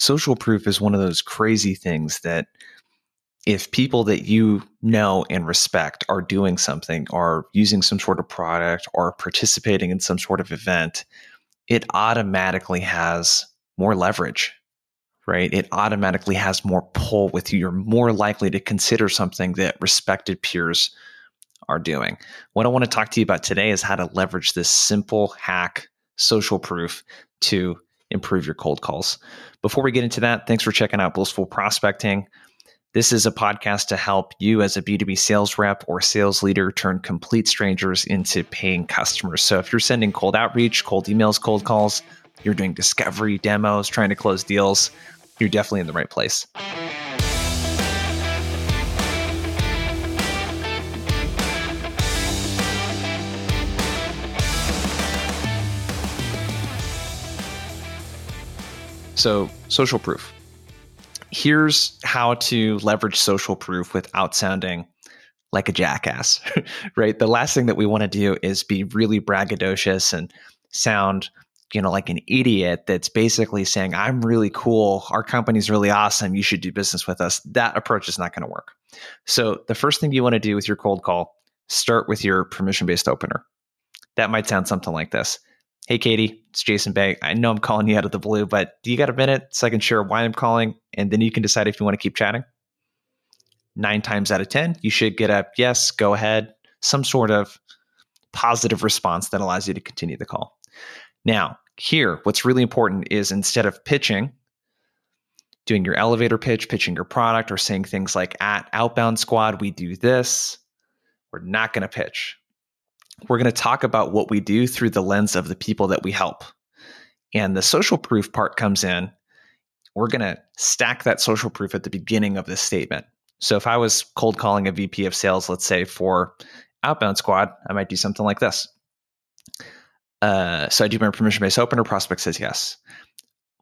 social proof is one of those crazy things that if people that you know and respect are doing something, are using some sort of product, or participating in some sort of event, it automatically has more leverage, right? It automatically has more pull with you. You're more likely to consider something that respected peers are doing. What I want to talk to you about today is how to leverage this simple hack, social proof, to improve your cold calls. Before we get into that, thanks for checking out Blissful Prospecting. This is a podcast to help you as a B2B sales rep or sales leader turn complete strangers into paying customers. So if you're sending cold outreach, cold emails, cold calls, you're doing discovery demos, trying to close deals, you're definitely in the right place. So, social proof. Here's how to leverage social proof without sounding like a jackass, right? The last thing that we want to do is be really braggadocious and sound, you know, like an idiot that's basically saying, I'm really cool. Our company's really awesome. You should do business with us. That approach is not going to work. So, the first thing you want to do with your cold call, start with your permission based opener. That might sound something like this Hey, Katie, it's Jason Bay. I know I'm calling you out of the blue, but do you got a minute so I can share why I'm calling? And then you can decide if you want to keep chatting. Nine times out of 10, you should get a yes, go ahead, some sort of positive response that allows you to continue the call. Now, here, what's really important is instead of pitching, doing your elevator pitch, pitching your product, or saying things like at Outbound Squad, we do this, we're not going to pitch we're going to talk about what we do through the lens of the people that we help. And the social proof part comes in. We're going to stack that social proof at the beginning of this statement. So if I was cold calling a VP of sales, let's say for Outbound Squad, I might do something like this. Uh, so I do my permission based opener, prospect says yes.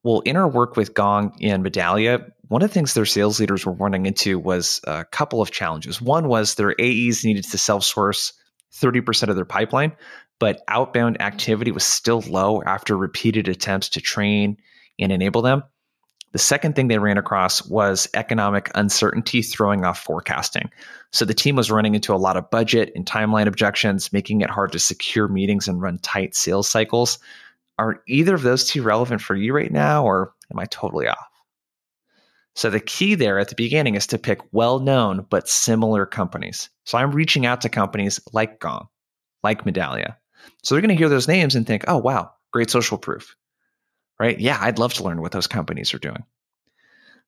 Well, in our work with Gong and Medallia, one of the things their sales leaders were running into was a couple of challenges. One was their AEs needed to self source 30% of their pipeline, but outbound activity was still low after repeated attempts to train and enable them. The second thing they ran across was economic uncertainty throwing off forecasting. So the team was running into a lot of budget and timeline objections, making it hard to secure meetings and run tight sales cycles. Are either of those two relevant for you right now, or am I totally off? So the key there at the beginning is to pick well known but similar companies. So I'm reaching out to companies like Gong, like Medallia. So they're going to hear those names and think, oh, wow, great social proof, right? Yeah, I'd love to learn what those companies are doing.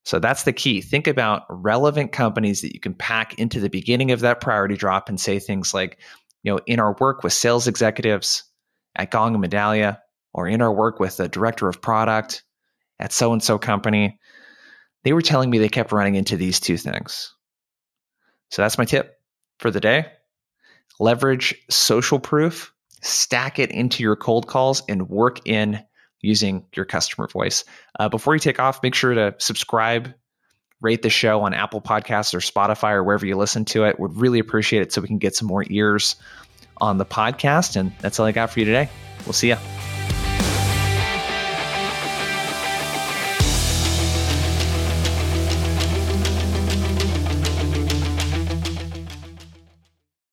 So that's the key. Think about relevant companies that you can pack into the beginning of that priority drop and say things like, you know, in our work with sales executives at Gong and Medallia, or in our work with the director of product at so and so company, they were telling me they kept running into these two things. So that's my tip for the day. Leverage social proof, stack it into your cold calls, and work in using your customer voice. Uh, before you take off, make sure to subscribe, rate the show on Apple Podcasts or Spotify or wherever you listen to it. Would really appreciate it so we can get some more ears on the podcast. And that's all I got for you today. We'll see you.